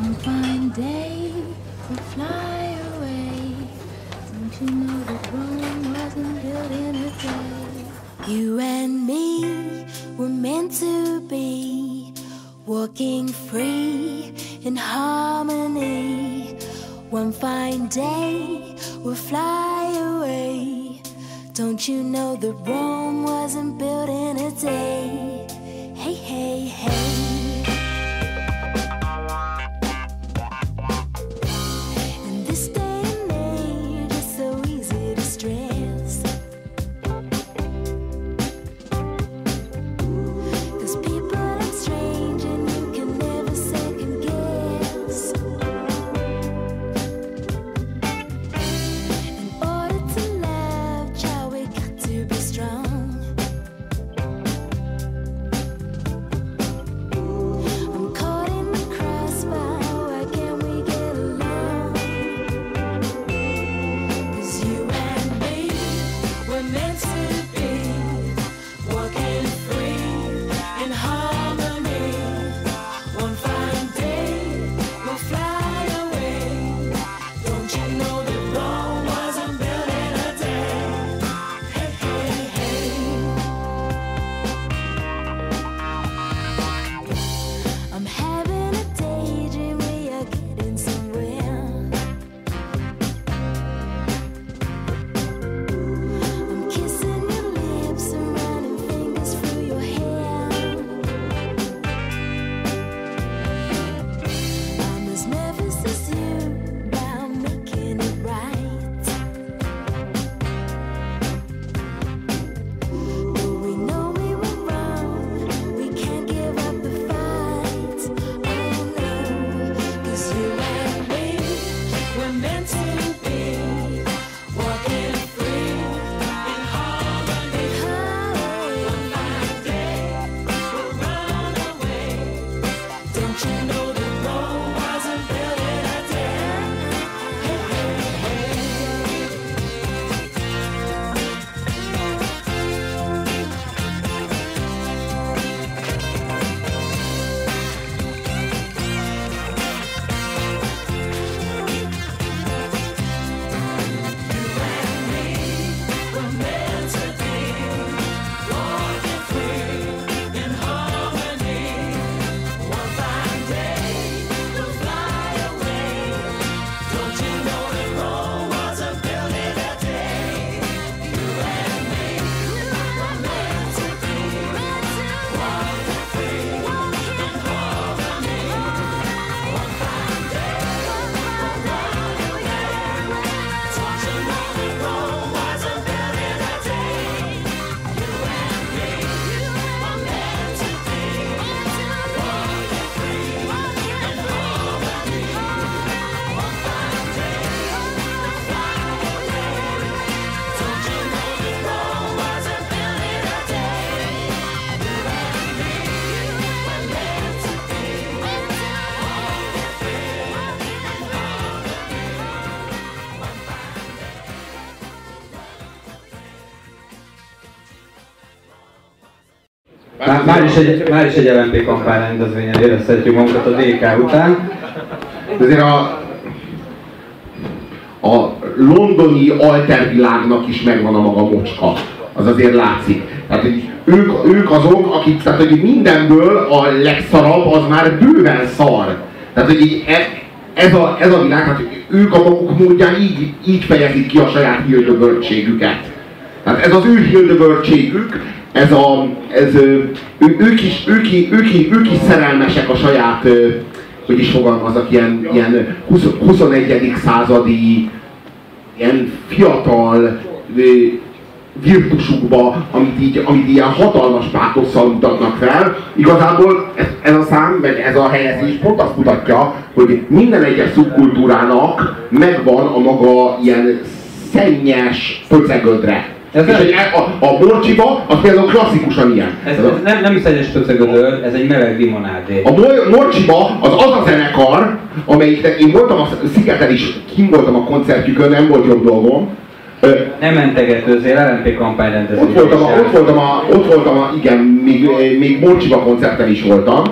One fine day we'll fly away. Don't you know that Rome wasn't built in a day? You and me were meant to be walking free in harmony. One fine day we'll fly away. Don't you know that Rome wasn't built in a day? Hey, hey, hey. romancing. Már, már, is egy, már is egy LMP kampány rendezvényen érezhetjük magunkat a DK után. Azért a, a londoni altervilágnak is megvan a maga mocska. Az azért látszik. Tehát, hogy ők, ők azok, akik, tehát, hogy mindenből a legszarabb az már bőven szar. Tehát, hogy így ez, ez, a, ez a világ, hát ők a maguk módján így, így fejezik ki a saját hildögörtségüket. Tehát ez az ő hildögörtségük, ez a, ez, ő, ők, is, ők, ők, ők is szerelmesek a saját, hogy is fogalmazok, ilyen, ilyen 20, 21. századi, ilyen fiatal virtusukba, amit, így, amit ilyen hatalmas pátosszal mutatnak fel. Igazából ez, ez a szám, meg ez a helyezés pont azt mutatja, hogy minden egyes szubkultúrának megvan a maga ilyen szennyes pöcegödre. Ez És nem- e- a, a borcsiba, az például klasszikusan ilyen. Ez, ez nem, nem is egy pöcegödör, ez egy meleg limonádé. A Morcsiba az az a zenekar, amelyiknek én voltam a Szigeten is, kim voltam a koncertjükön, nem volt jobb dolgom. Nem mentegetőzél, LMP kampány rendezvény. Ott voltam, a, ott voltam, a, ott voltam a, igen, még, még Morcsiba koncerten is voltam,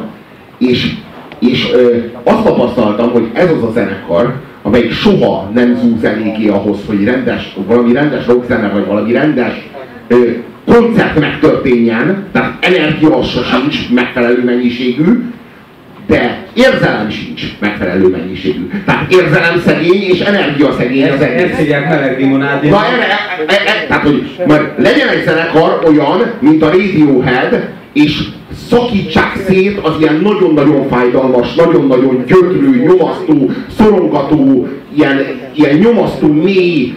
és És ö, azt tapasztaltam, hogy ez az a zenekar, amelyik soha nem zúz eléggé ahhoz, hogy rendes, valami rendes rockzene, vagy valami rendes ö, koncert megtörténjen, tehát energia sincs megfelelő mennyiségű, de érzelem sincs megfelelő mennyiségű. Tehát érzelem szegény és energia szegény az egész. Ezt hívják meleg limonádi. Na, erre, e, e, e, tehát, hogy majd legyen egy zenekar olyan, mint a Radiohead, és szakítsák szét az ilyen nagyon-nagyon fájdalmas, nagyon-nagyon gyötrő, nyomasztó, szorongató, ilyen, ilyen nyomasztó, mély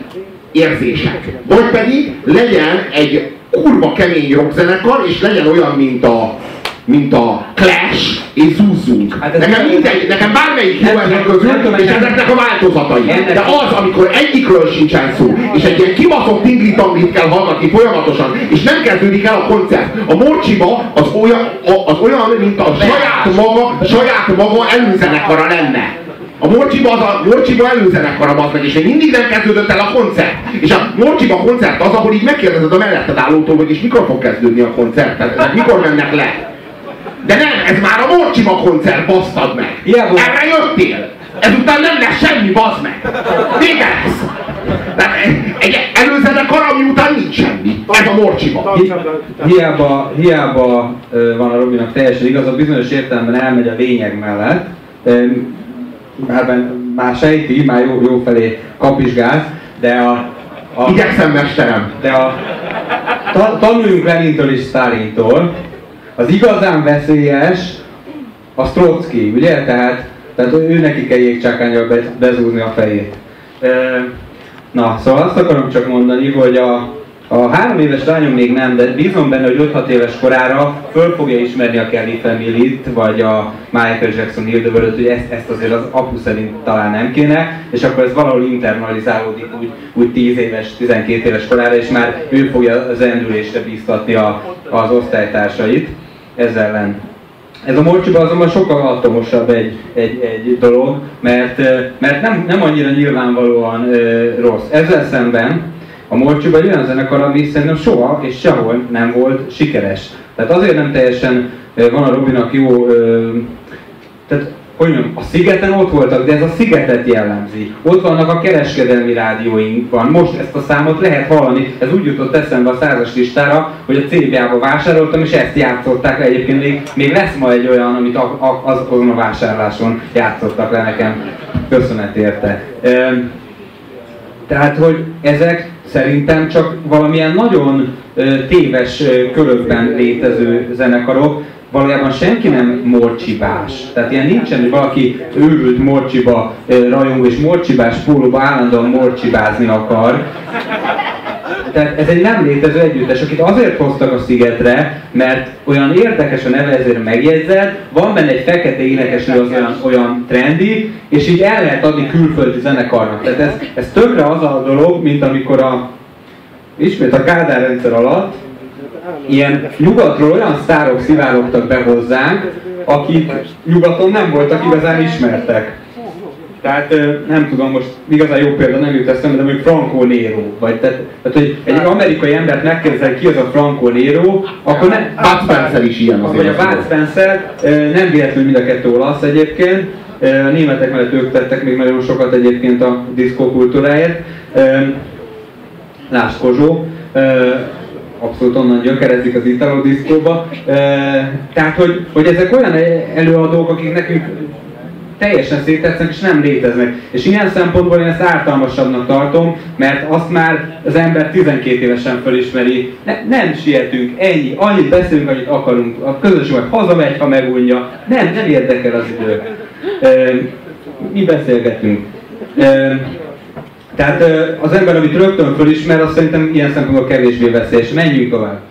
érzések. Vagy pedig legyen egy kurva kemény rockzenekar, és legyen olyan, mint a mint a Clash, és zúzzunk. Hát nekem, minden, nekem bármelyik jó ezek közül, és ezeknek a változatai. De az, amikor egyikről sincsen szó, és egy ilyen kibaszott tingli kell hallgatni folyamatosan, és nem kezdődik el a koncert. A Morcsiba az olyan, az olyan mint a saját maga, saját maga előzenekara lenne. A Morcsiba, az a Morcsiba előzenekara az meg, és még mindig nem kezdődött el a koncert. És a Morcsiba koncert az, ahol így megkérdezed a melletted állótól, hogy és mikor fog kezdődni a koncert, tehát mikor mennek le. De nem, ez már a Morcsima koncert, basztad meg! Hiába. Erre jöttél! Ezután nem lesz semmi, bazd meg! Vége lesz! Tehát egy előzenekar, ami után nincs semmi. Ez a Morcsima. Hi hiába, hiába van a Robinak teljesen igaz, a bizonyos értelemben elmegy a lényeg mellett. Már, már sejti, már jó, jó felé kapizsgál, de a, a Igyekszem, mesterem! De a, ta, tanuljunk Lenintől és Sztálintól, az igazán veszélyes a Strotsky, ugye? Tehát, tehát ő neki kell jégcsákányjal be, bezúzni a fejét. Na, szóval azt akarom csak mondani, hogy a, a három éves lányom még nem, de bízom benne, hogy 5-6 éves korára föl fogja ismerni a Kelly family vagy a Michael Jackson Hildeböröt, hogy ezt, ezt azért az apu szerint talán nem kéne, és akkor ez valahol internalizálódik úgy, úgy 10 éves, 12 éves korára, és már ő fogja az endülésre bíztatni a, az osztálytársait ez ellen. Ez a morcsiba azonban sokkal atomosabb egy, egy, egy dolog, mert, mert nem, nem annyira nyilvánvalóan rossz. Ezzel szemben a morcsiba egy olyan zenekar, ami szerintem soha és sehol nem volt sikeres. Tehát azért nem teljesen van a Robinak jó, tehát hogy mondjam, a szigeten ott voltak, de ez a szigetet jellemzi. Ott vannak a kereskedelmi rádióinkban. Most ezt a számot lehet hallani. Ez úgy jutott eszembe a százas listára, hogy a CBA-ba vásároltam, és ezt játszották le. Egyébként még, még lesz ma egy olyan, amit a, a, azon a vásárláson játszottak le nekem. Köszönet érte. Tehát, hogy ezek szerintem csak valamilyen nagyon téves körökben létező zenekarok, valójában senki nem morcsibás. Tehát ilyen nincsen, hogy valaki őrült morcsiba rajong és morcsibás pólóba állandóan morcsibázni akar. Tehát ez egy nem létező együttes, akit azért hoztak a szigetre, mert olyan érdekes a neve, ezért megjegyzett, van benne egy fekete énekesnő, az olyan, olyan trendi, és így el lehet adni külföldi zenekarnak. Tehát ez, ez tökre az a dolog, mint amikor a, ismét a Kádár rendszer alatt, ilyen nyugatról olyan sztárok szivárogtak be hozzánk, akik nyugaton nem voltak igazán ismertek. Tehát nem tudom, most igazán jó példa nem jut eszembe, de mondjuk Franco Nero, vagy tehát, tehát hogy egy amerikai embert megkérdezel, ki az a Franco Nero, akkor nem... Bud Spencer is ilyen azért. Vagy a Bud Spencer, nem véletlenül mind a kettő olasz egyébként, a németek mellett ők tettek még nagyon sokat egyébként a diszkókultúráért. Lásd Kozsó abszolút onnan gyökerezik az Italo diszkóba. Tehát, hogy, hogy ezek olyan előadók, akik nekünk teljesen szétetszenek és nem léteznek. És ilyen szempontból én ezt ártalmasabbnak tartom, mert azt már az ember 12 évesen felismeri. Ne, nem sietünk, ennyi, annyit beszélünk, annyit akarunk. A közösség meg hazamegy, ha megunja. Nem, nem érdekel az idő. mi beszélgetünk. Tehát az ember, amit rögtön fölismer, azt szerintem ilyen szempontból kevésbé veszélyes. Menjünk tovább.